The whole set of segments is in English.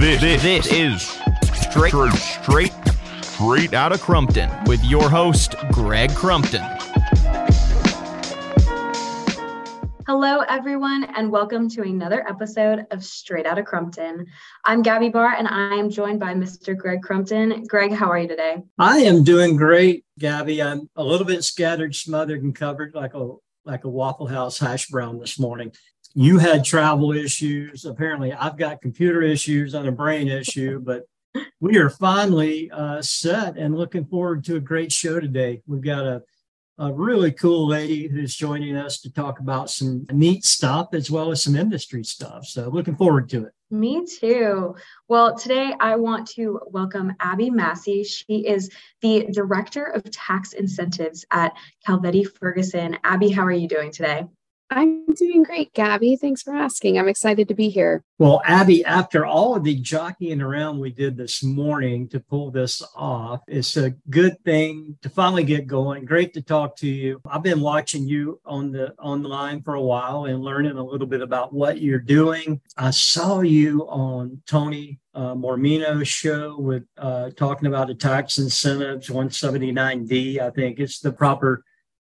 This, this, this is straight, straight, straight out of Crumpton with your host, Greg Crumpton. Hello, everyone, and welcome to another episode of Straight Out of Crumpton. I'm Gabby Barr, and I am joined by Mr. Greg Crumpton. Greg, how are you today? I am doing great, Gabby. I'm a little bit scattered, smothered, and covered like a like a Waffle House hash brown this morning. You had travel issues. Apparently, I've got computer issues and a brain issue, but we are finally uh, set and looking forward to a great show today. We've got a a really cool lady who's joining us to talk about some neat stuff as well as some industry stuff. So looking forward to it. Me too. Well, today I want to welcome Abby Massey. She is the Director of Tax Incentives at Calvetti Ferguson. Abby, how are you doing today? I'm doing great, Gabby. Thanks for asking. I'm excited to be here. Well, Abby, after all of the jockeying around we did this morning to pull this off, it's a good thing to finally get going. Great to talk to you. I've been watching you on the online for a while and learning a little bit about what you're doing. I saw you on Tony uh, Mormino's show with uh, talking about the tax incentives 179D. I think it's the proper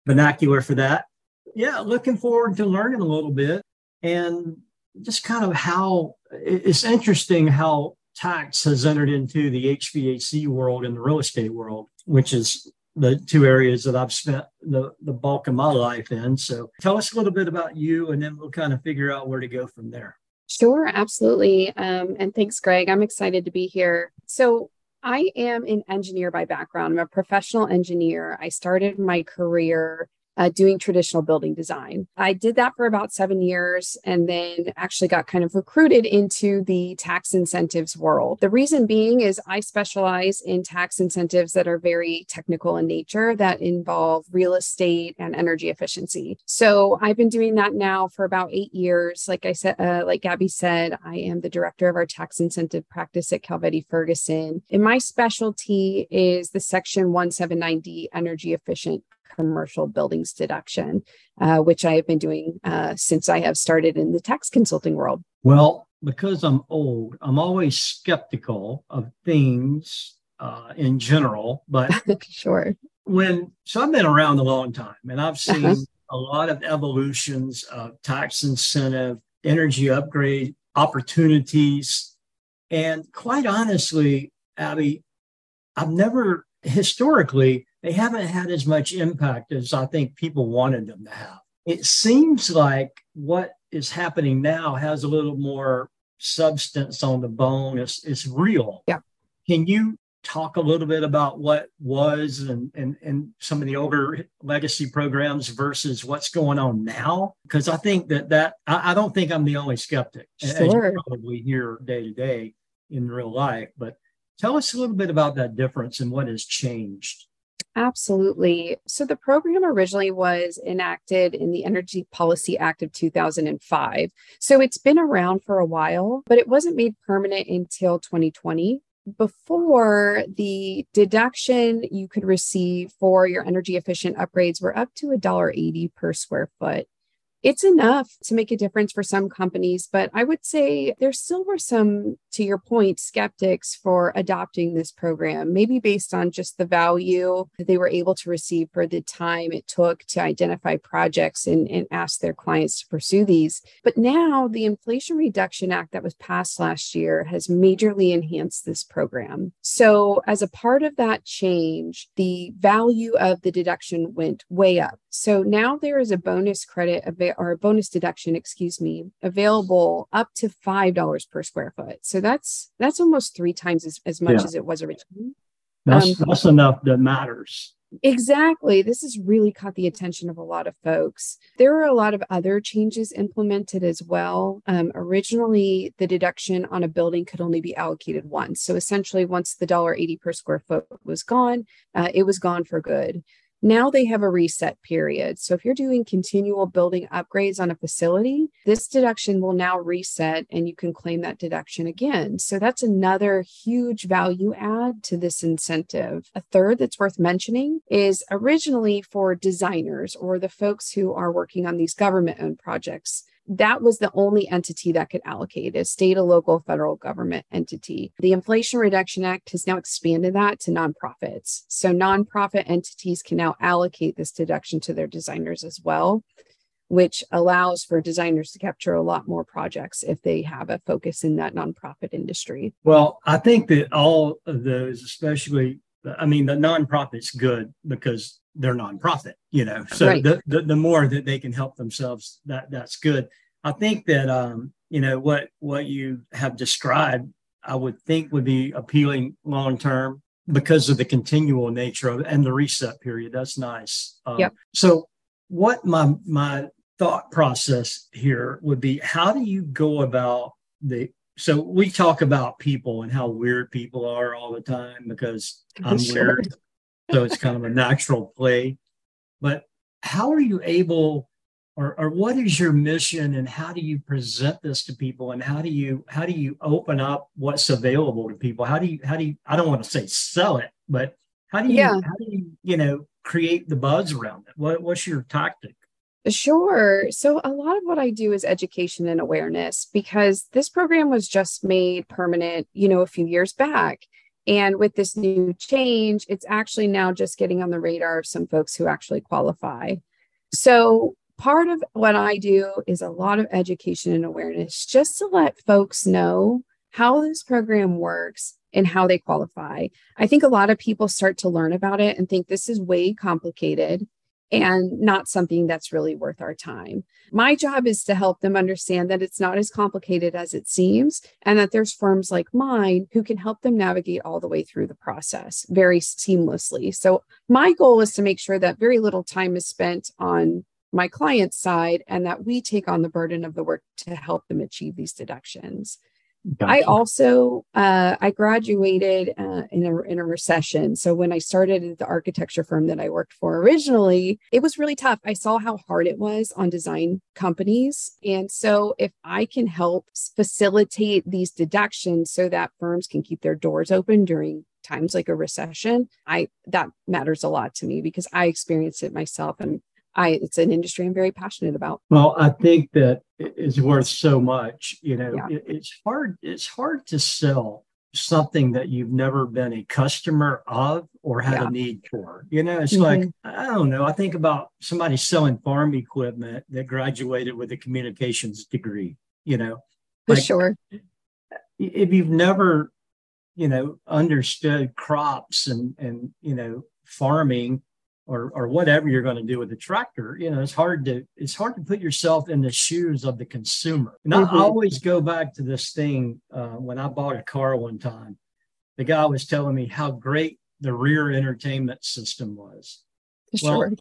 vernacular for that yeah, looking forward to learning a little bit and just kind of how it's interesting how tax has entered into the HVAC world and the real estate world, which is the two areas that I've spent the, the bulk of my life in. So tell us a little bit about you and then we'll kind of figure out where to go from there. Sure, absolutely. Um, and thanks, Greg. I'm excited to be here. So I am an engineer by background. I'm a professional engineer. I started my career uh, doing traditional building design. I did that for about seven years and then actually got kind of recruited into the tax incentives world. The reason being is I specialize in tax incentives that are very technical in nature that involve real estate and energy efficiency. So I've been doing that now for about eight years. Like I said, uh, like Gabby said, I am the director of our tax incentive practice at Calvetti Ferguson. And my specialty is the Section 179D energy efficient commercial buildings deduction, uh, which I have been doing uh, since I have started in the tax consulting world. Well, because I'm old, I'm always skeptical of things uh, in general, but sure. When so I've been around a long time, and I've seen uh-huh. a lot of evolutions of tax incentive, energy upgrade opportunities, and quite honestly, Abby, I've never historically they haven't had as much impact as I think people wanted them to have. It seems like what is happening now has a little more substance on the bone. It's, it's real. Yeah. Can you talk a little bit about what was and, and, and some of the older legacy programs versus what's going on now? Because I think that that I, I, don't think I'm the only skeptic, sure. as you probably hear day to day in real life. But tell us a little bit about that difference and what has changed. Absolutely. So the program originally was enacted in the Energy Policy Act of 2005. So it's been around for a while, but it wasn't made permanent until 2020. Before the deduction you could receive for your energy efficient upgrades were up to $1.80 per square foot it's enough to make a difference for some companies, but I would say there still were some, to your point, skeptics for adopting this program, maybe based on just the value that they were able to receive for the time it took to identify projects and, and ask their clients to pursue these. But now the Inflation Reduction Act that was passed last year has majorly enhanced this program. So, as a part of that change, the value of the deduction went way up. So now there is a bonus credit or a bonus deduction, excuse me, available up to five dollars per square foot. So that's that's almost three times as, as much yeah. as it was originally. That's um, that's enough that matters. Exactly. This has really caught the attention of a lot of folks. There are a lot of other changes implemented as well. Um, originally, the deduction on a building could only be allocated once. So essentially, once the dollar eighty per square foot was gone, uh, it was gone for good. Now they have a reset period. So if you're doing continual building upgrades on a facility, this deduction will now reset and you can claim that deduction again. So that's another huge value add to this incentive. A third that's worth mentioning is originally for designers or the folks who are working on these government owned projects that was the only entity that could allocate a state, a local, federal government entity. The Inflation Reduction Act has now expanded that to nonprofits. So nonprofit entities can now allocate this deduction to their designers as well, which allows for designers to capture a lot more projects if they have a focus in that nonprofit industry. Well, I think that all of those, especially, I mean, the nonprofit's good because they're nonprofit, you know. So right. the, the, the more that they can help themselves, that that's good. I think that um, you know what what you have described, I would think would be appealing long term because of the continual nature of and the reset period. That's nice. Um, yep. So what my my thought process here would be how do you go about the so we talk about people and how weird people are all the time because I'm sure. weird so it's kind of a natural play. But how are you able, or, or what is your mission, and how do you present this to people, and how do you how do you open up what's available to people? How do you how do you I don't want to say sell it, but how do you yeah. how do you you know create the buzz around it? What what's your tactic? Sure. So, a lot of what I do is education and awareness because this program was just made permanent, you know, a few years back. And with this new change, it's actually now just getting on the radar of some folks who actually qualify. So, part of what I do is a lot of education and awareness just to let folks know how this program works and how they qualify. I think a lot of people start to learn about it and think this is way complicated and not something that's really worth our time. My job is to help them understand that it's not as complicated as it seems, and that there's firms like mine who can help them navigate all the way through the process very seamlessly. So, my goal is to make sure that very little time is spent on my client's side and that we take on the burden of the work to help them achieve these deductions. Gotcha. I also uh, I graduated uh, in a in a recession. So when I started at the architecture firm that I worked for originally, it was really tough. I saw how hard it was on design companies, and so if I can help facilitate these deductions so that firms can keep their doors open during times like a recession, I that matters a lot to me because I experienced it myself and I it's an industry I'm very passionate about. Well, I think that it's worth so much. You know, yeah. it, it's hard. It's hard to sell something that you've never been a customer of or had yeah. a need for. You know, it's mm-hmm. like I don't know. I think about somebody selling farm equipment that graduated with a communications degree. You know, for like, sure. If you've never, you know, understood crops and and you know farming or or whatever you're going to do with the tractor you know it's hard to it's hard to put yourself in the shoes of the consumer and mm-hmm. i always go back to this thing uh, when i bought a car one time the guy was telling me how great the rear entertainment system was sure. well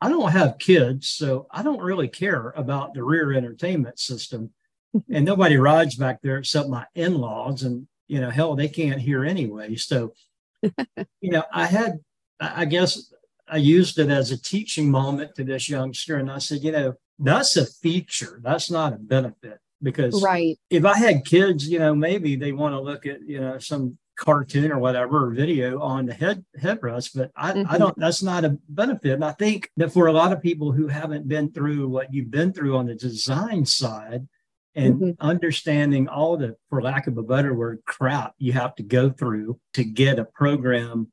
i don't have kids so i don't really care about the rear entertainment system and nobody rides back there except my in-laws and you know hell they can't hear anyway so you know i had i guess I used it as a teaching moment to this youngster. And I said, you know, that's a feature. That's not a benefit. Because right. if I had kids, you know, maybe they want to look at, you know, some cartoon or whatever or video on the head headrest, but I, mm-hmm. I don't that's not a benefit. And I think that for a lot of people who haven't been through what you've been through on the design side and mm-hmm. understanding all the, for lack of a better word, crap you have to go through to get a program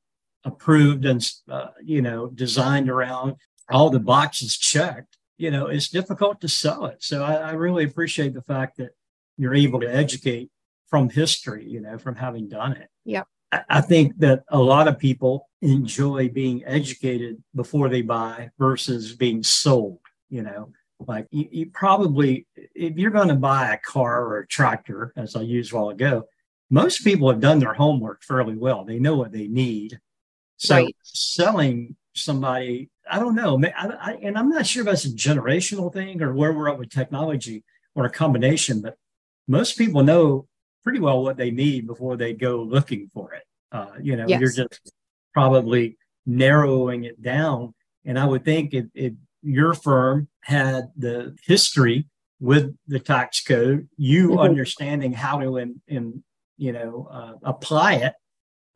approved and uh, you know designed around all the boxes checked you know it's difficult to sell it. So I, I, really appreciate the fact that you're able to educate from history you know from having done it. Yeah I, I think that a lot of people enjoy being educated before they buy versus being sold you know. Like you, you probably if you're going to buy a car or a tractor as i used a while ago most people have done their homework fairly well. They know what they need so right. selling somebody, I don't know, I, I, and I'm not sure if that's a generational thing or where we're at with technology or a combination, but most people know pretty well what they need before they go looking for it. Uh, you know, yes. you're just probably narrowing it down. And I would think if, if your firm had the history with the tax code, you mm-hmm. understanding how to, in, in you know, uh, apply it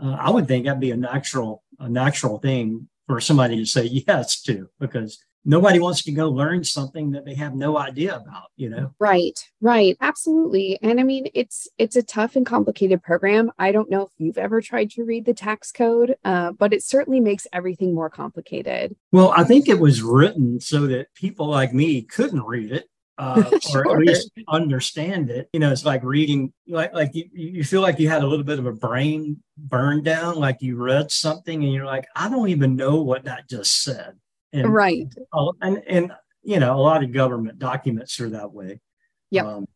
uh, I would think that'd be a natural a natural thing for somebody to say yes to because nobody wants to go learn something that they have no idea about you know? Right right absolutely. And i mean it's it's a tough and complicated program. I don't know if you've ever tried to read the tax code uh, but it certainly makes everything more complicated. Well i think it was written so that people like me couldn't read it uh, sure. or at least understand it. You know, it's like reading, like like you, you feel like you had a little bit of a brain burn down, like you read something and you're like, I don't even know what that just said. And, right. And, and, you know, a lot of government documents are that way. Yeah. Um,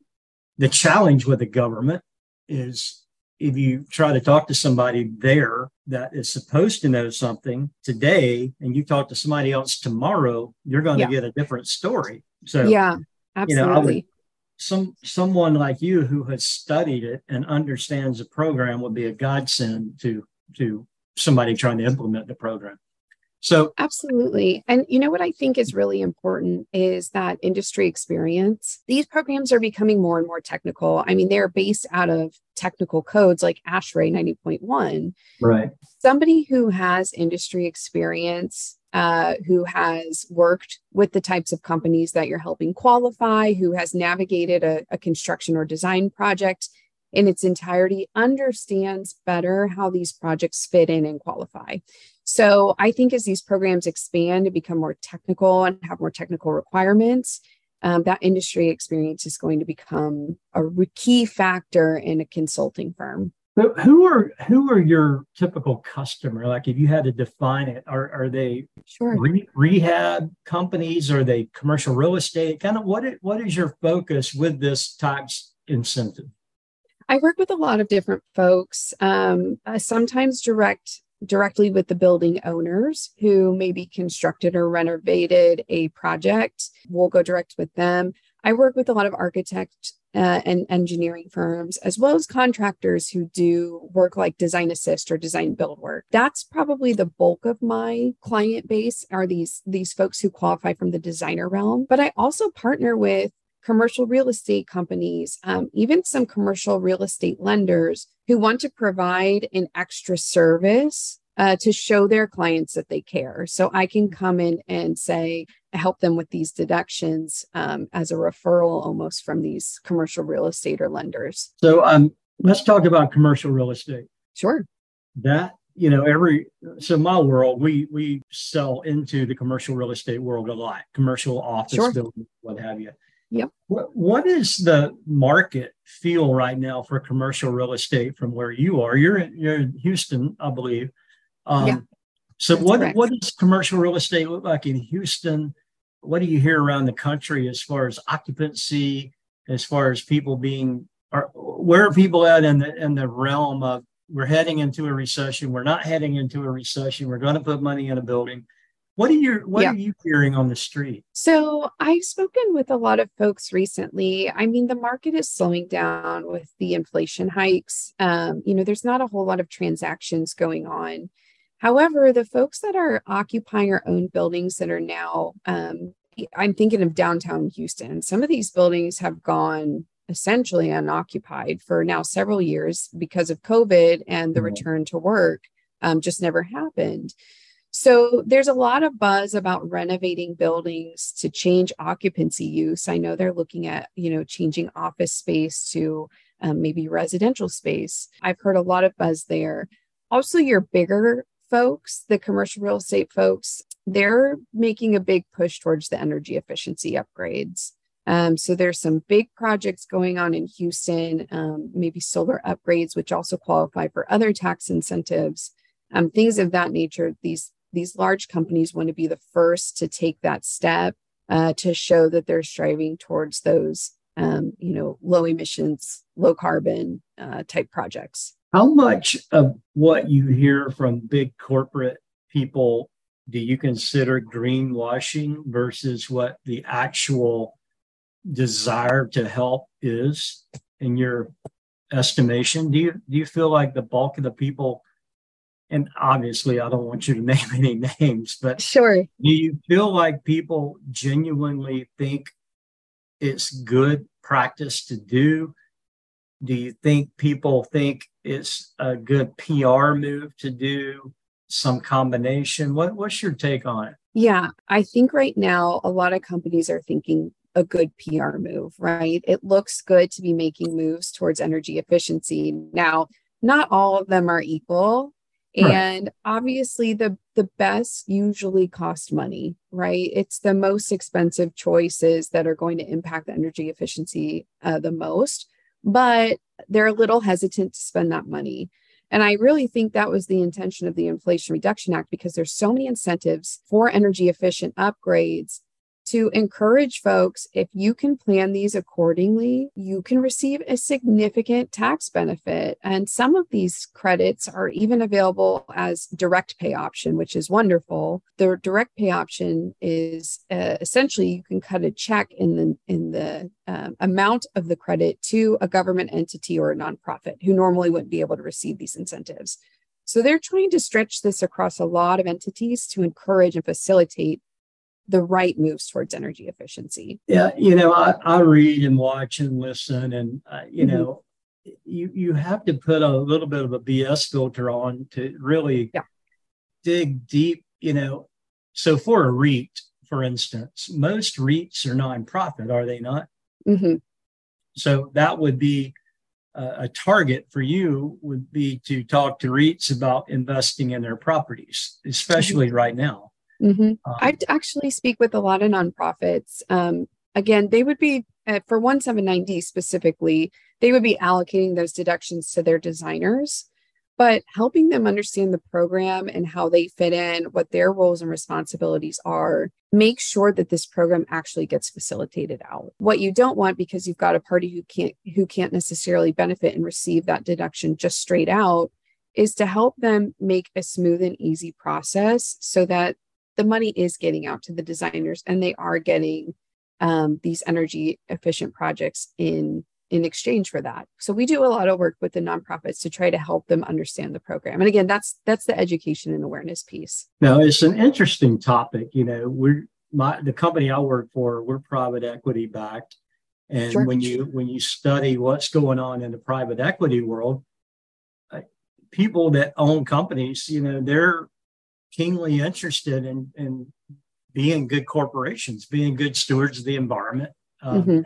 the challenge with the government is if you try to talk to somebody there that is supposed to know something today and you talk to somebody else tomorrow, you're going yeah. to get a different story. So, yeah, absolutely. You know, would, some someone like you who has studied it and understands the program would be a godsend to to somebody trying to implement the program. So, absolutely. And you know what I think is really important is that industry experience. These programs are becoming more and more technical. I mean, they're based out of technical codes like ASHRAE 90.1. Right. Somebody who has industry experience, uh, who has worked with the types of companies that you're helping qualify, who has navigated a, a construction or design project in its entirety understands better how these projects fit in and qualify. So I think as these programs expand and become more technical and have more technical requirements, um, that industry experience is going to become a key factor in a consulting firm. But who are who are your typical customer? Like, if you had to define it, are are they sure. re- rehab companies? Are they commercial real estate? Kind of what it, what is your focus with this tax incentive? I work with a lot of different folks. Um, sometimes direct directly with the building owners who maybe constructed or renovated a project. We'll go direct with them. I work with a lot of architect uh, and engineering firms, as well as contractors who do work like design assist or design build work. That's probably the bulk of my client base are these these folks who qualify from the designer realm. But I also partner with commercial real estate companies, um, even some commercial real estate lenders who want to provide an extra service uh, to show their clients that they care. So I can come in and say, help them with these deductions um, as a referral almost from these commercial real estate or lenders. So um, let's talk about commercial real estate. Sure. That you know every so my world we we sell into the commercial real estate world a lot commercial office sure. buildings what have you Yep. What, what is the market feel right now for commercial real estate from where you are? You're in, you're in Houston, I believe. Um, yeah, so what correct. what does commercial real estate look like in Houston? What do you hear around the country as far as occupancy, as far as people being, are, where are people at in the in the realm of we're heading into a recession, we're not heading into a recession, we're going to put money in a building what are you what yeah. are you hearing on the street? So I've spoken with a lot of folks recently. I mean, the market is slowing down with the inflation hikes. Um, you know, there's not a whole lot of transactions going on. However, the folks that are occupying our own buildings that are now, um, I'm thinking of downtown Houston. Some of these buildings have gone essentially unoccupied for now several years because of COVID and the mm-hmm. return to work um, just never happened. So there's a lot of buzz about renovating buildings to change occupancy use. I know they're looking at, you know, changing office space to um, maybe residential space. I've heard a lot of buzz there. Also, your bigger folks, the commercial real estate folks, they're making a big push towards the energy efficiency upgrades. Um, so there's some big projects going on in Houston, um, maybe solar upgrades, which also qualify for other tax incentives, um, things of that nature. These these large companies want to be the first to take that step uh, to show that they're striving towards those um, you know low emissions low carbon uh, type projects how much of what you hear from big corporate people do you consider greenwashing versus what the actual desire to help is in your estimation do you do you feel like the bulk of the people and obviously I don't want you to name any names, but sure. Do you feel like people genuinely think it's good practice to do? Do you think people think it's a good PR move to do? Some combination. What, what's your take on it? Yeah, I think right now a lot of companies are thinking a good PR move, right? It looks good to be making moves towards energy efficiency. Now, not all of them are equal. Right. And obviously the the best usually cost money, right? It's the most expensive choices that are going to impact the energy efficiency uh, the most, but they're a little hesitant to spend that money. And I really think that was the intention of the Inflation Reduction Act because there's so many incentives for energy efficient upgrades to encourage folks if you can plan these accordingly, you can receive a significant tax benefit. And some of these credits are even available as direct pay option, which is wonderful. The direct pay option is uh, essentially you can cut a check in the in the um, amount of the credit to a government entity or a nonprofit who normally wouldn't be able to receive these incentives. So they're trying to stretch this across a lot of entities to encourage and facilitate the right moves towards energy efficiency. Yeah, you know, I, I read and watch and listen, and uh, you mm-hmm. know, you you have to put a little bit of a BS filter on to really yeah. dig deep. You know, so for a REIT, for instance, most REITs are nonprofit, are they not? Mm-hmm. So that would be a target for you would be to talk to REITs about investing in their properties, especially mm-hmm. right now. Mm-hmm. Um, I actually speak with a lot of nonprofits. Um, again, they would be uh, for 179D specifically, they would be allocating those deductions to their designers, but helping them understand the program and how they fit in, what their roles and responsibilities are, make sure that this program actually gets facilitated out. What you don't want because you've got a party who can't who can't necessarily benefit and receive that deduction just straight out is to help them make a smooth and easy process so that the money is getting out to the designers and they are getting um, these energy efficient projects in in exchange for that. So we do a lot of work with the nonprofits to try to help them understand the program. And again that's that's the education and awareness piece. Now it's an interesting topic you know we're my the company i work for we're private equity backed. And sure. when you when you study what's going on in the private equity world uh, people that own companies you know they're keenly interested in, in being good corporations, being good stewards of the environment. Um, mm-hmm.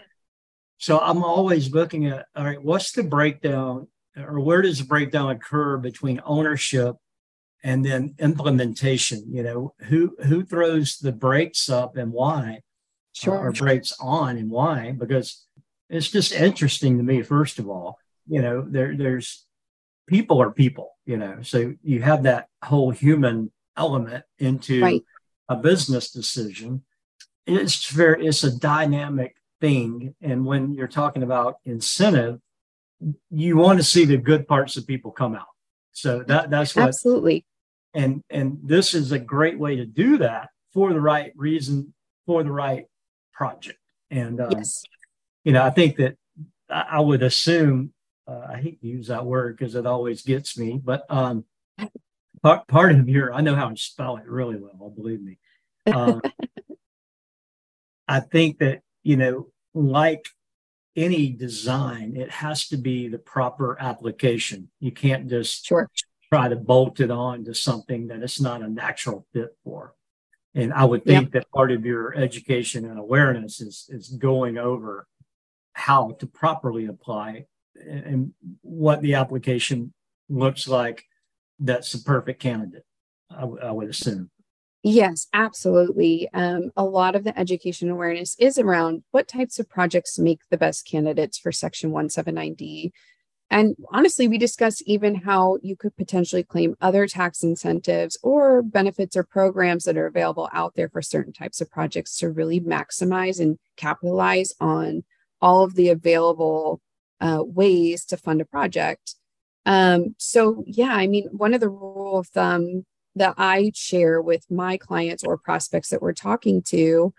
So I'm always looking at, all right, what's the breakdown or where does the breakdown occur between ownership and then implementation? You know, who who throws the brakes up and why, sure. or brakes on and why? Because it's just interesting to me. First of all, you know, there there's people are people. You know, so you have that whole human element into right. a business decision. It's very it's a dynamic thing, and when you're talking about incentive, you want to see the good parts of people come out. So that that's what absolutely. And and this is a great way to do that for the right reason for the right project. And um, yes. you know, I think that I would assume uh, I hate to use that word because it always gets me, but um, part, part of your, I know how to spell it really well, believe me. Um, I think that, you know, like any design, it has to be the proper application. You can't just sure. try to bolt it on to something that it's not a natural fit for. And I would think that part of your education and awareness is, is going over how to properly apply and what the application looks like that's the perfect candidate, I, w- I would assume. Yes, absolutely. Um, a lot of the education awareness is around what types of projects make the best candidates for Section 179D. And honestly, we discuss even how you could potentially claim other tax incentives or benefits or programs that are available out there for certain types of projects to really maximize and capitalize on all of the available uh, ways to fund a project. Um, so yeah, I mean, one of the rule of thumb that I share with my clients or prospects that we're talking to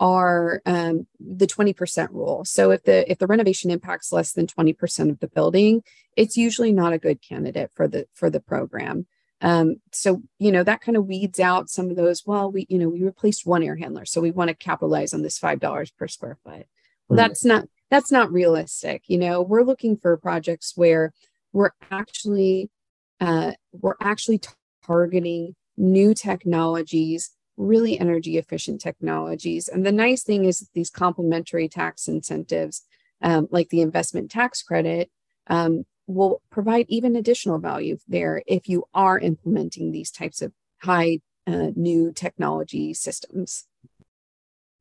are um, the 20% rule. So if the if the renovation impacts less than 20% of the building, it's usually not a good candidate for the for the program. Um, so you know that kind of weeds out some of those. Well, we you know we replaced one air handler, so we want to capitalize on this five dollars per square foot. Well, that's not that's not realistic. You know, we're looking for projects where we're actually uh, we're actually targeting new technologies really energy efficient technologies. And the nice thing is these complementary tax incentives, um, like the investment tax credit, um, will provide even additional value there if you are implementing these types of high uh, new technology systems.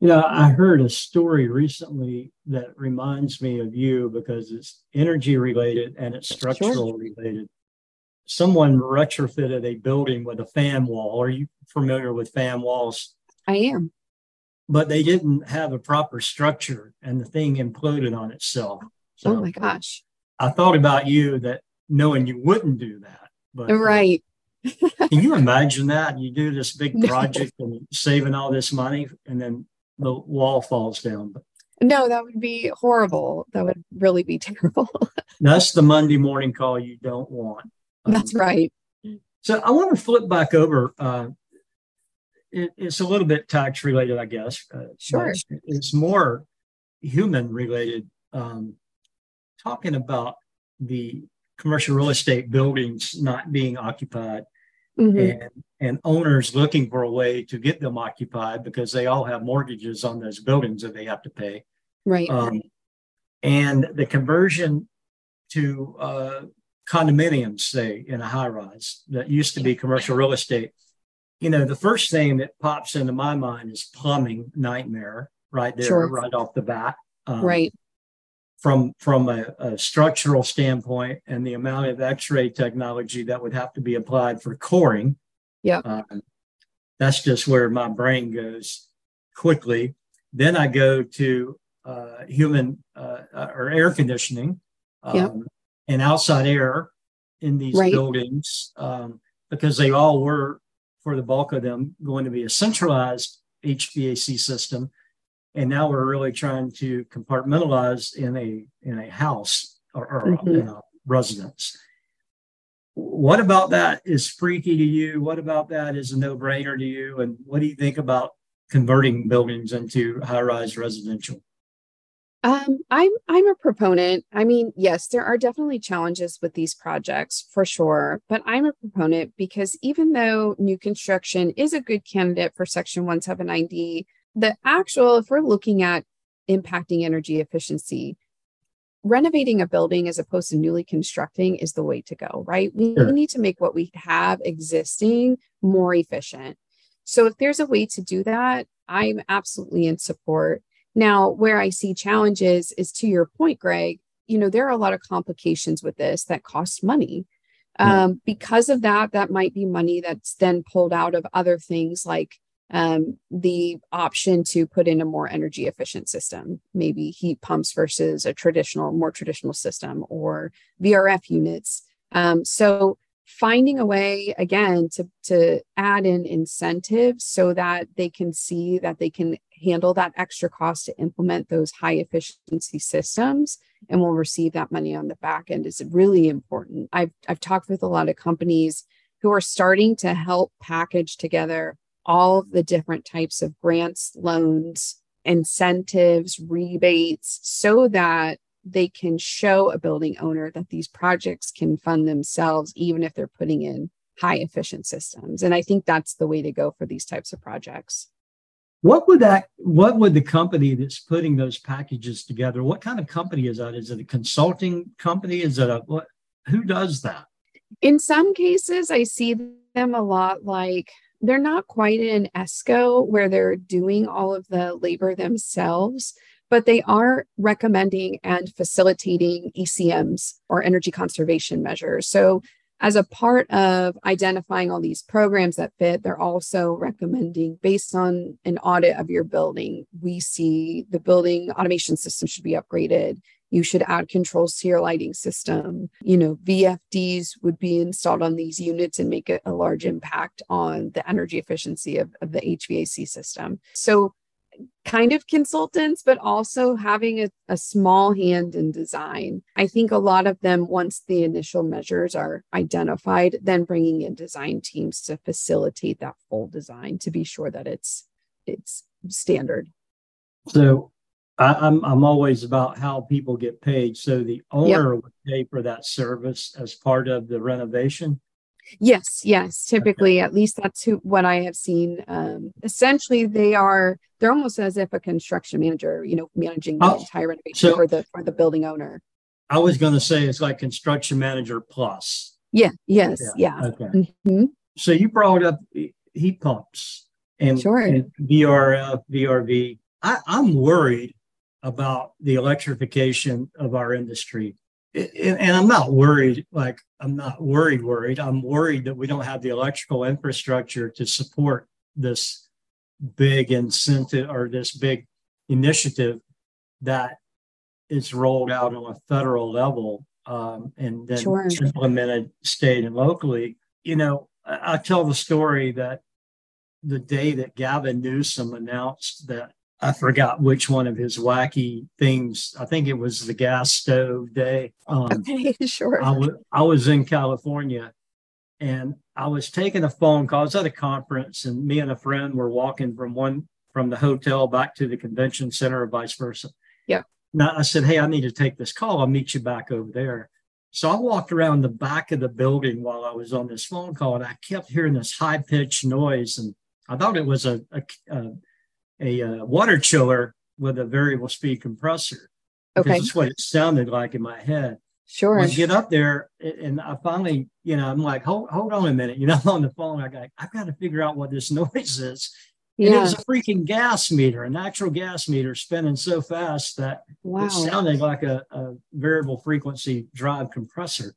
You know, I heard a story recently that reminds me of you because it's energy related and it's structural sure. related. Someone retrofitted a building with a fan wall. Are you familiar with fan walls? I am. But they didn't have a proper structure and the thing imploded on itself. So oh my gosh. I thought about you that knowing you wouldn't do that. But uh, right. can you imagine that? You do this big project and saving all this money and then the wall falls down. No, that would be horrible. That would really be terrible. that's the Monday morning call you don't want. Um, that's right. So I want to flip back over. Uh, it, it's a little bit tax related, I guess. Uh, sure. It's, it's, more human related. Um, talking about the commercial real estate buildings not being occupied mm-hmm. and, and owners looking for a way to get them occupied because they all have mortgages on those buildings that they have to pay. Right. Um, and the conversion to uh, condominiums, say, in a high rise that used to be commercial real estate. You know, the first thing that pops into my mind is plumbing nightmare right there, sure. right off the bat. Um, right from from a, a, structural standpoint and the amount of x-ray technology that would have to be applied for coring yeah um, that's just where my brain goes quickly then i go to uh, human uh, or air conditioning um, yep. and outside air in these right. buildings um, because they all were for the bulk of them going to be a centralized hvac system and now we're really trying to compartmentalize in a in a house or, or mm-hmm. in a residence what about that is freaky to you what about that is a no-brainer to you and what do you think about converting buildings into high-rise residential um, I'm I'm a proponent. I mean, yes, there are definitely challenges with these projects for sure, but I'm a proponent because even though new construction is a good candidate for Section 179D, the actual, if we're looking at impacting energy efficiency, renovating a building as opposed to newly constructing is the way to go, right? We sure. need to make what we have existing more efficient. So if there's a way to do that, I'm absolutely in support. Now, where I see challenges is to your point, Greg, you know, there are a lot of complications with this that cost money. Um, because of that, that might be money that's then pulled out of other things like um, the option to put in a more energy efficient system, maybe heat pumps versus a traditional, more traditional system, or VRF units. Um, so finding a way again to to add in incentives so that they can see that they can handle that extra cost to implement those high efficiency systems and will receive that money on the back end is really important. I've I've talked with a lot of companies who are starting to help package together all of the different types of grants, loans, incentives, rebates, so that they can show a building owner that these projects can fund themselves, even if they're putting in high efficient systems. And I think that's the way to go for these types of projects. What would that, what would the company that's putting those packages together, what kind of company is that? Is it a consulting company? Is it a, what, who does that? In some cases, I see them a lot like they're not quite in ESCO where they're doing all of the labor themselves, but they are recommending and facilitating ECMs or energy conservation measures. So, as a part of identifying all these programs that fit, they're also recommending, based on an audit of your building, we see the building automation system should be upgraded you should add controls to your lighting system. You know, VFDs would be installed on these units and make a, a large impact on the energy efficiency of, of the HVAC system. So, kind of consultants, but also having a, a, small hand in design. I think a lot of them, once the initial measures are identified, then bringing in design teams to facilitate that full design to be sure that it's it's standard. So I, am I'm, I'm always about how people get paid. So the owner yep. would pay for that service as part of the renovation. Yes, yes. Typically, okay. at least that's who, what I have seen. Um, essentially, they are they're almost as if a construction manager, you know, managing the oh, entire renovation so for the for the building owner. I was going to say it's like construction manager plus. Yeah. Yes. Yeah. yeah. Okay. Mm-hmm. So you brought up heat pumps and, sure. and VRF, VRV. I, I'm worried about the electrification of our industry and I'm not worried, like I'm not worried, worried. I'm worried that we don't have the electrical infrastructure to support this big incentive or this big initiative that is rolled out on a federal level um, and then sure. implemented state and locally. You know, I, I tell the story that the day that Gavin Newsom announced that I forgot which one of his wacky things. I think it was the gas stove day. Um, okay, sure. I, w- I was in California and I was taking a phone call. I was at a conference and me and a friend were walking from one from the hotel back to the convention center or vice versa. Yeah. Now I said, Hey, I need to take this call. I'll meet you back over there. So I walked around the back of the building while I was on this phone call and I kept hearing this high pitched noise. And I thought it was a, a, a a uh, water chiller with a variable speed compressor. Okay. That's what it sounded like in my head. Sure. I get up there and I finally, you know, I'm like, hold, hold on a minute. You know, I'm on the phone. I got, I've got to figure out what this noise is. And yeah. it was a freaking gas meter, a natural gas meter spinning so fast that wow. it sounded like a, a variable frequency drive compressor.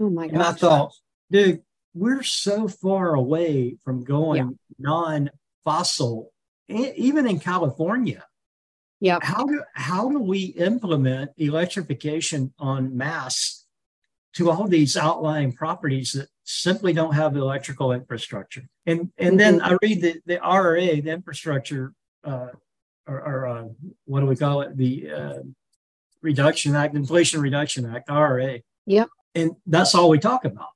Oh my god! And I thought, dude, we're so far away from going yeah. non-fossil even in California. Yeah. How do how do we implement electrification on mass to all these outlying properties that simply don't have electrical infrastructure? And and mm-hmm. then I read the the RRA, the infrastructure, uh, or, or uh, what do we call it? The uh, Reduction Act, Inflation Reduction Act, RRA. Yep. And that's all we talk about,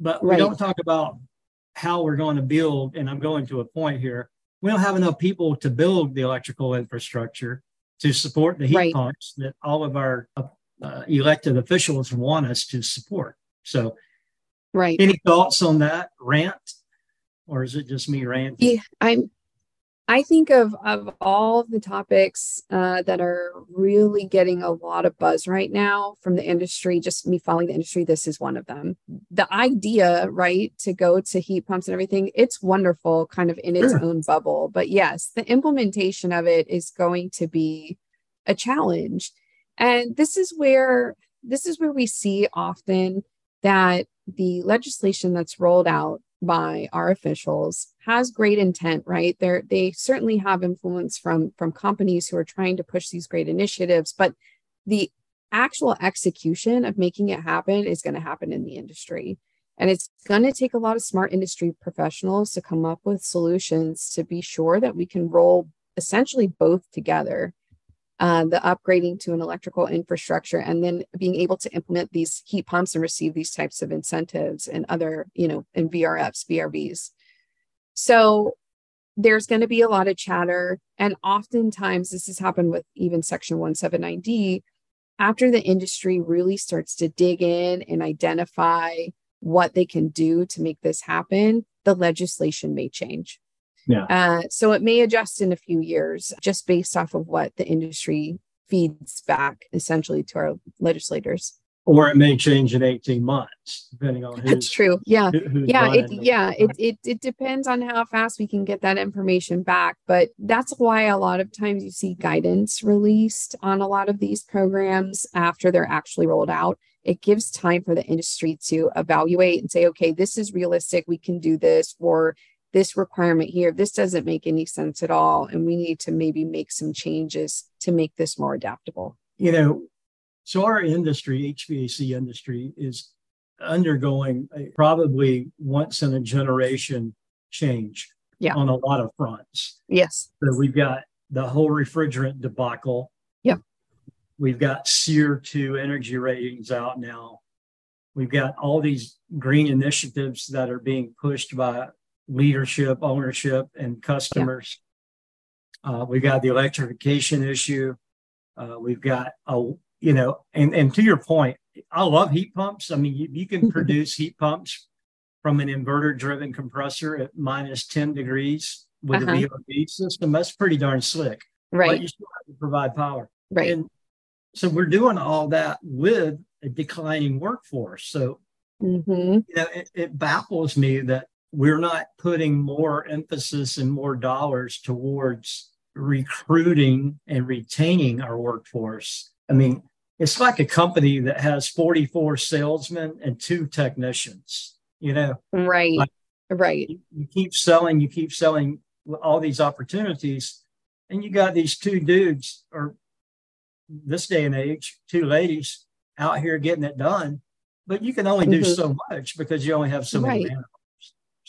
but right. we don't talk about how we're going to build. And I'm going to a point here we don't have enough people to build the electrical infrastructure to support the heat right. pumps that all of our uh, elected officials want us to support. So, right. Any thoughts on that rant, or is it just me ranting? Yeah, I'm I think of of all the topics uh, that are really getting a lot of buzz right now from the industry. Just me following the industry, this is one of them. The idea, right, to go to heat pumps and everything, it's wonderful, kind of in its sure. own bubble. But yes, the implementation of it is going to be a challenge, and this is where this is where we see often that the legislation that's rolled out by our officials has great intent right? They they certainly have influence from from companies who are trying to push these great initiatives but the actual execution of making it happen is going to happen in the industry. And it's going to take a lot of smart industry professionals to come up with solutions to be sure that we can roll essentially both together uh, the upgrading to an electrical infrastructure and then being able to implement these heat pumps and receive these types of incentives and other, you know, and VRFs, VRVs. So there's going to be a lot of chatter. And oftentimes, this has happened with even Section 179D. After the industry really starts to dig in and identify what they can do to make this happen, the legislation may change. Yeah. Uh, so it may adjust in a few years just based off of what the industry feeds back essentially to our legislators. Or it may change in 18 months, depending on That's true. Yeah. Who, yeah. It, yeah. It, it, it depends on how fast we can get that information back. But that's why a lot of times you see guidance released on a lot of these programs after they're actually rolled out. It gives time for the industry to evaluate and say, okay, this is realistic. We can do this. Or this requirement here, this doesn't make any sense at all. And we need to maybe make some changes to make this more adaptable. You know, so our industry, HVAC industry, is undergoing a probably once in a generation change yeah. on a lot of fronts. Yes. So we've got the whole refrigerant debacle. Yeah. We've got SEER 2 energy ratings out now. We've got all these green initiatives that are being pushed by leadership, ownership, and customers. Yeah. Uh, we've got the electrification issue. Uh, we've got a you know, and and to your point, I love heat pumps. I mean, you, you can produce heat pumps from an inverter driven compressor at minus 10 degrees with uh-huh. a VRV system. That's pretty darn slick. Right. But you still have to provide power. Right. And so we're doing all that with a declining workforce. So, mm-hmm. you know, it, it baffles me that we're not putting more emphasis and more dollars towards recruiting and retaining our workforce. I mean, it's like a company that has 44 salesmen and two technicians, you know? Right. Like right. You, keep selling, you keep selling all these opportunities, and you got these two dudes, or this day and age, two ladies out here getting it done, but you can only do mm-hmm. so much because you only have so right. many man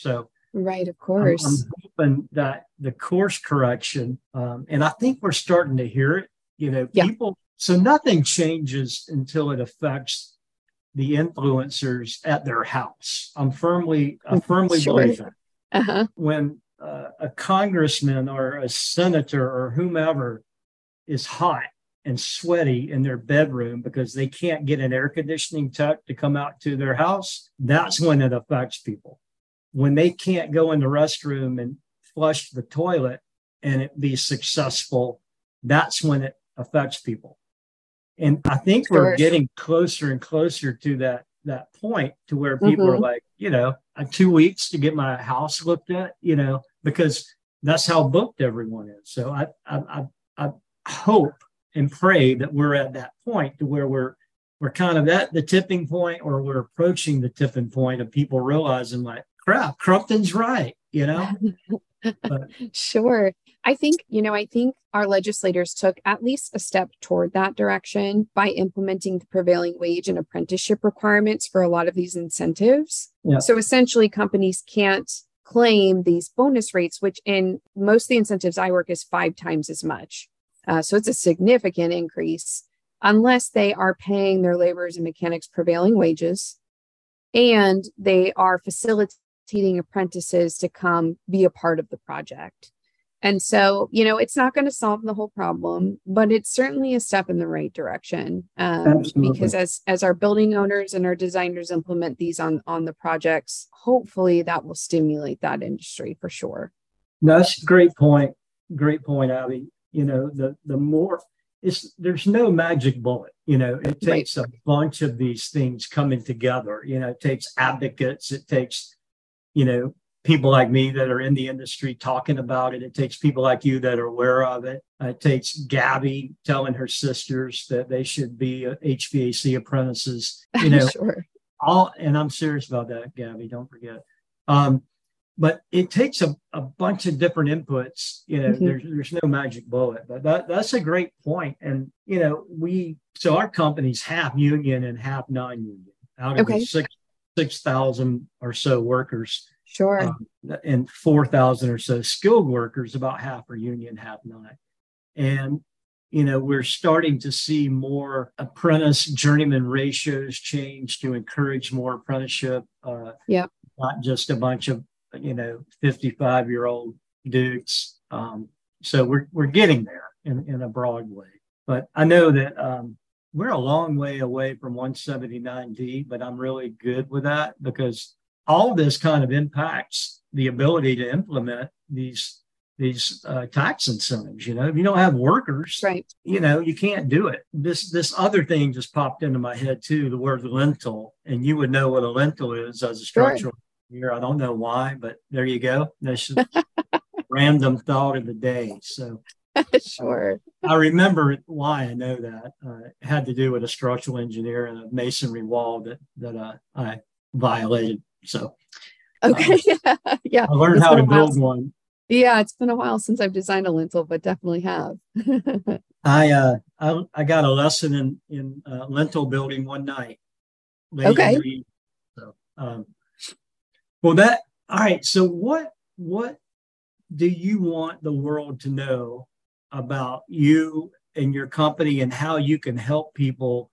So, right, of course. I'm, hoping that the course correction, um, and I think we're starting to hear it. You know, yeah. people. So nothing changes until it affects the influencers at their house. I'm firmly, I firmly sure. believe that. Uh-huh. When uh, a congressman or a senator or whomever is hot and sweaty in their bedroom because they can't get an air conditioning tech to come out to their house, that's when it affects people. When they can't go in the restroom and flush the toilet and it be successful, that's when it affects people. And I think we're getting closer and closer to that that point to where people mm-hmm. are like, you know, two weeks to get my house looked at, you know, because that's how booked everyone is. So I I I, I hope and pray that we're at that point to where we're we're kind of at the tipping point or we're approaching the tipping point of people realizing like crap crumpton's right you know? But, sure. I think you know i think our legislators took at least a step toward that direction by implementing the prevailing wage and apprenticeship requirements for a lot of these incentives. Yeah. so essentially companies can't claim these bonus rates which in most of the incentives i work is five times as much. Uh, so it's a significant increase unless they are paying their laborers and mechanics prevailing wages and they are facilitating apprentices to come be a part of the project. And so, you know, it's not going to solve the whole problem, but it's certainly a step in the right direction. Um, because as as our building owners and our designers implement these on on the projects, hopefully that will stimulate that industry for sure. That's a great point. Great point, Abby you know the the more it's there's no magic bullet you know it takes right. a bunch of these things coming together you know it takes advocates it takes you know people like me that are in the industry talking about it it takes people like you that are aware of it it takes gabby telling her sisters that they should be hvac apprentices you know sure. all and i'm serious about that gabby don't forget um, but it takes a, a bunch of different inputs you know mm-hmm. there's, there's no magic bullet but that, that's a great point and you know we so our company's half union and half non-union out of okay. the six six thousand or so workers sure um, and four thousand or so skilled workers about half are union half not. and you know we're starting to see more apprentice journeyman ratios change to encourage more apprenticeship uh, yeah not just a bunch of you know, 55 year old dudes. Um, so we're, we're getting there in, in a broad way. But I know that um, we're a long way away from 179D, but I'm really good with that because all this kind of impacts the ability to implement these these uh, tax incentives. You know, if you don't have workers, right? You know, you can't do it. This this other thing just popped into my head too. The word lentil, and you would know what a lentil is as a structural here. I don't know why, but there you go. That's just random thought of the day. So sure. I remember why I know that. Uh, it had to do with a structural engineer and a masonry wall that that uh, I violated. So okay, uh, yeah, I learned it's how to build one. Yeah, it's been a while since I've designed a lintel, but definitely have. I, uh, I I got a lesson in in uh, lintel building one night. Okay. So, um, well, that all right. So what what do you want the world to know about you and your company and how you can help people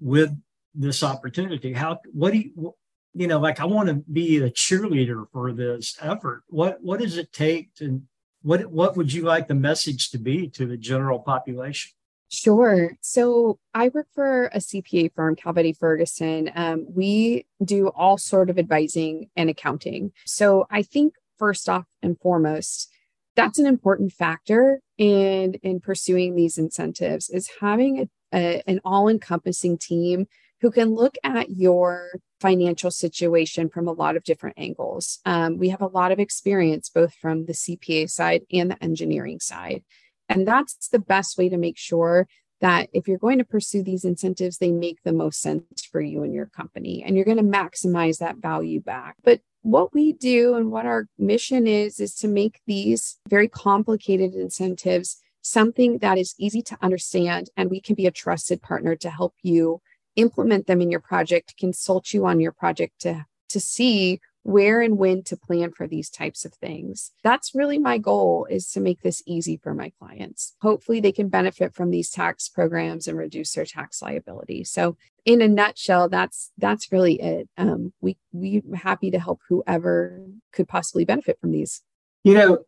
with this opportunity? How what do you you know like I want to be a cheerleader for this effort. What what does it take to what what would you like the message to be to the general population? Sure. So I work for a CPA firm, Calvetti Ferguson. Um, we do all sort of advising and accounting. So I think first off and foremost, that's an important factor in in pursuing these incentives is having a, a, an all-encompassing team who can look at your financial situation from a lot of different angles. Um, we have a lot of experience both from the CPA side and the engineering side. And that's the best way to make sure that if you're going to pursue these incentives, they make the most sense for you and your company, and you're going to maximize that value back. But what we do and what our mission is, is to make these very complicated incentives something that is easy to understand, and we can be a trusted partner to help you implement them in your project, consult you on your project to, to see where and when to plan for these types of things. That's really my goal is to make this easy for my clients. Hopefully they can benefit from these tax programs and reduce their tax liability. So in a nutshell, that's that's really it. Um, we we happy to help whoever could possibly benefit from these. You know,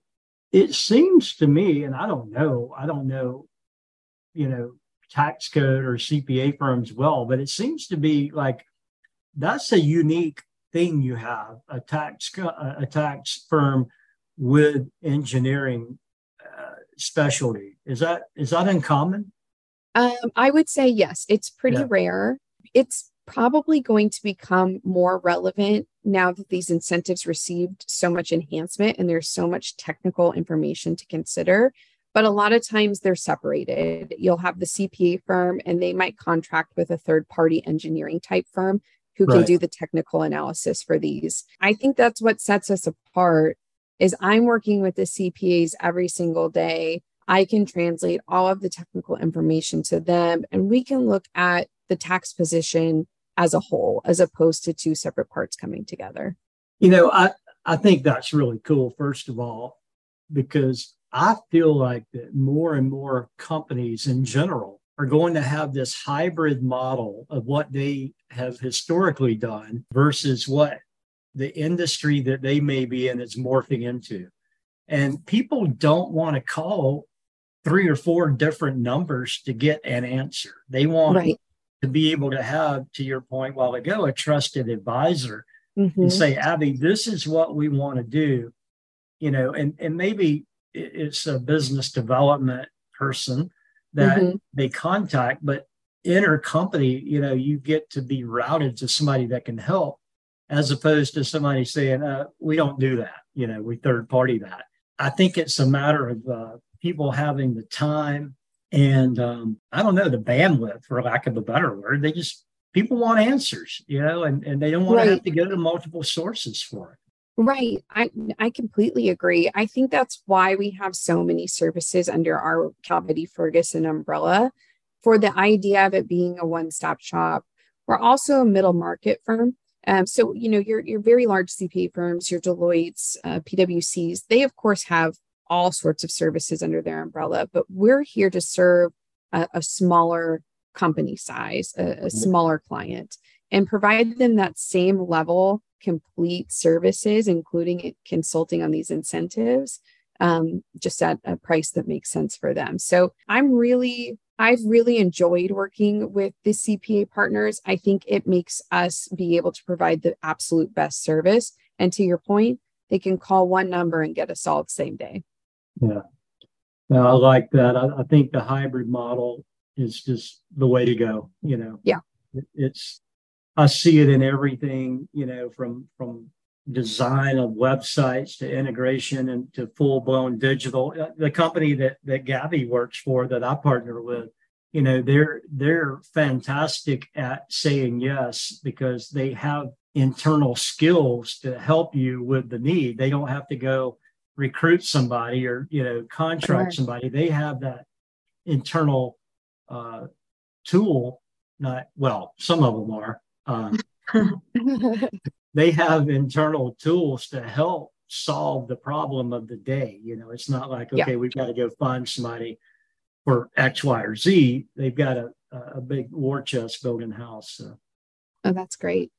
it seems to me, and I don't know, I don't know, you know, tax code or CPA firms well, but it seems to be like that's a unique thing you have a tax a tax firm with engineering uh, specialty. Is that is that uncommon? Um, I would say yes. It's pretty yeah. rare. It's probably going to become more relevant now that these incentives received so much enhancement and there's so much technical information to consider. But a lot of times they're separated. You'll have the CPA firm and they might contract with a third party engineering type firm who right. can do the technical analysis for these. I think that's what sets us apart is I'm working with the CPAs every single day. I can translate all of the technical information to them and we can look at the tax position as a whole as opposed to two separate parts coming together. You know, I I think that's really cool first of all because I feel like that more and more companies in general are going to have this hybrid model of what they have historically done versus what the industry that they may be in is morphing into. And people don't want to call three or four different numbers to get an answer. They want right. to be able to have, to your point while ago, a trusted advisor mm-hmm. and say, Abby, this is what we want to do. You know, and, and maybe it's a business development person that mm-hmm. they contact, but inner company, you know, you get to be routed to somebody that can help as opposed to somebody saying, uh, we don't do that, you know, we third party that. I think it's a matter of uh, people having the time and um, I don't know, the bandwidth, for lack of a better word. They just, people want answers, you know, and, and they don't want right. to have to go to multiple sources for it. Right. I I completely agree. I think that's why we have so many services under our Calvetti Ferguson umbrella for the idea of it being a one-stop shop. We're also a middle market firm. Um, so you know your your very large CPA firms, your Deloitte's, uh, PwC's, they of course have all sorts of services under their umbrella, but we're here to serve a, a smaller company size, a, a mm-hmm. smaller client, and provide them that same level complete services, including consulting on these incentives, um, just at a price that makes sense for them. So I'm really, I've really enjoyed working with the CPA partners. I think it makes us be able to provide the absolute best service. And to your point, they can call one number and get us all the same day. Yeah. No, I like that. I, I think the hybrid model is just the way to go. You know, yeah, it, it's I see it in everything, you know, from from design of websites to integration and to full blown digital. Uh, the company that that Gabby works for, that I partner with, you know, they're they're fantastic at saying yes because they have internal skills to help you with the need. They don't have to go recruit somebody or you know contract somebody. They have that internal uh, tool. Not well, some of them are uh, they have internal tools to help solve the problem of the day. You know, it's not like, okay, yeah. we've got to go find somebody for X, Y, or Z. They've got a, a big war chest building house. So. Oh, that's great.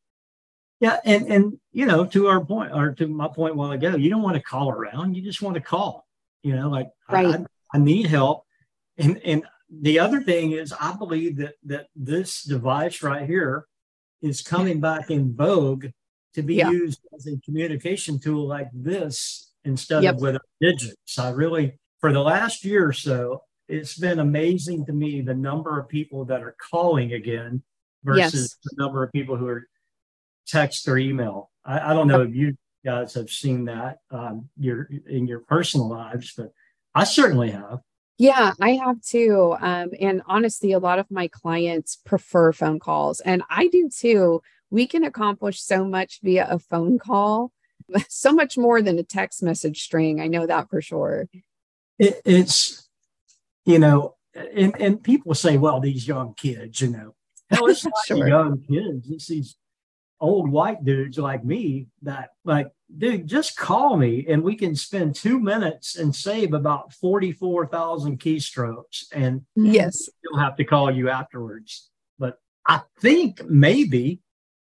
Yeah, and and you know, to our point, or to my point while ago, you don't want to call around. You just want to call. You know, like right. I, I need help, and and the other thing is, I believe that that this device right here is coming back in vogue to be yeah. used as a communication tool like this instead yep. of with digits. I really, for the last year or so, it's been amazing to me the number of people that are calling again versus yes. the number of people who are text or email. I, I don't know if you guys have seen that um, your in your personal lives, but I certainly have. Yeah, I have too. Um, and honestly, a lot of my clients prefer phone calls, and I do too. We can accomplish so much via a phone call, so much more than a text message string. I know that for sure. It, it's, you know, and, and people say, well, these young kids, you know, hell, it's not sure. young kids. It's these old white dudes like me that like dude just call me and we can spend two minutes and save about 44000 keystrokes and yes. you'll have to call you afterwards. But i think maybe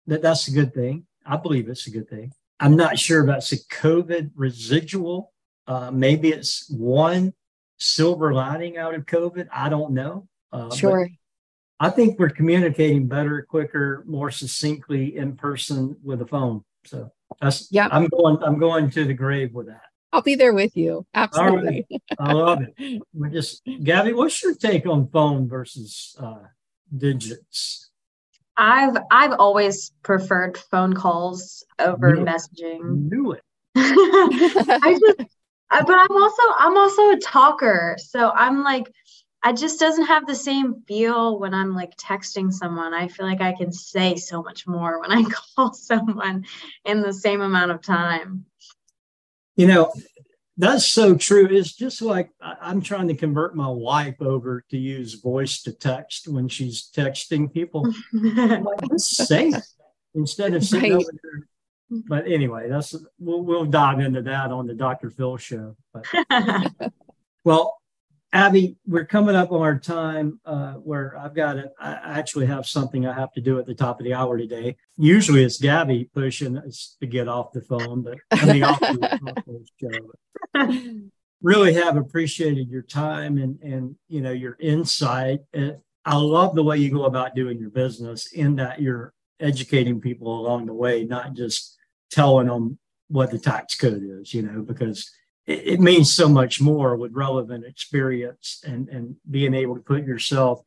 that that's a good thing. I believe it's a good thing. I'm not sure that's a covid residual. Uh, maybe it's one silver lining out of covid. I don't know. Uh, sure. I think we're communicating better, quicker, more succinctly in person with a phone. So that's yeah. I'm going. I'm going to the grave with that. I'll be there with you. Absolutely. I love it. We're just Gabby. What's your take on phone versus uh, digits? I've I've always preferred phone calls over Knew messaging. Knew it. I just, but I'm also I'm also a talker, so I'm like it just doesn't have the same feel when I'm like texting someone. I feel like I can say so much more when I call someone in the same amount of time. You know, that's so true. It's just like I'm trying to convert my wife over to use voice to text when she's texting people. like, say instead of sitting right. over there. But anyway, that's we'll, we'll dive into that on the Dr. Phil show. But, well, Abby, we're coming up on our time uh, where I've got to, I actually have something I have to do at the top of the hour today. Usually it's Gabby pushing us to get off the phone, but I mean, off the, show. Really have appreciated your time and, and, you know, your insight. And I love the way you go about doing your business in that you're educating people along the way, not just telling them what the tax code is, you know, because it, it means so much more with relevant experience and, and being able to put yourself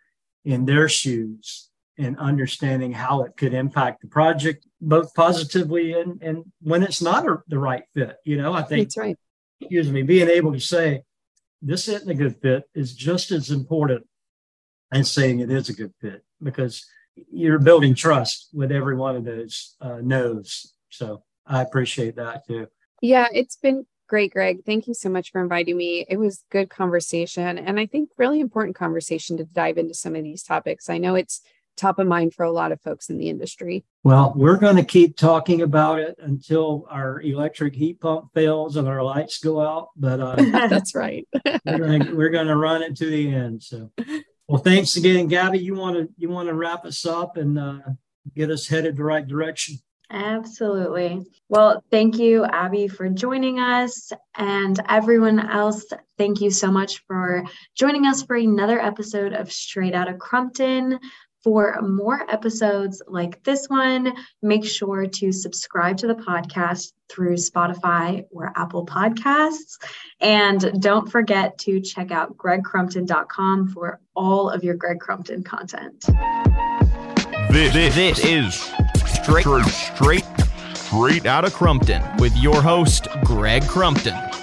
in their shoes and understanding how it could impact the project both positively and, and when it's not a, the right fit. You know, I think that's right. Excuse me, being able to say this isn't a good fit is just as important as saying it is a good fit because you're building trust with every one of those uh, no's. So I appreciate that too. Yeah, it's been Great, Greg. Thank you so much for inviting me. It was good conversation and I think really important conversation to dive into some of these topics. I know it's top of mind for a lot of folks in the industry. Well, we're going to keep talking about it until our electric heat pump fails and our lights go out. But uh, that's right. we're going we're going to run it to the end. So, well, thanks again, Gabby. You want to you want to wrap us up and uh, get us headed the right direction. Absolutely. Well, thank you, Abby, for joining us. And everyone else, thank you so much for joining us for another episode of Straight Out of Crumpton. For more episodes like this one, make sure to subscribe to the podcast through Spotify or Apple Podcasts. And don't forget to check out gregcrumpton.com for all of your Greg Crumpton content. This, this, this is straight, straight, straight out of Crumpton with your host, Greg Crumpton.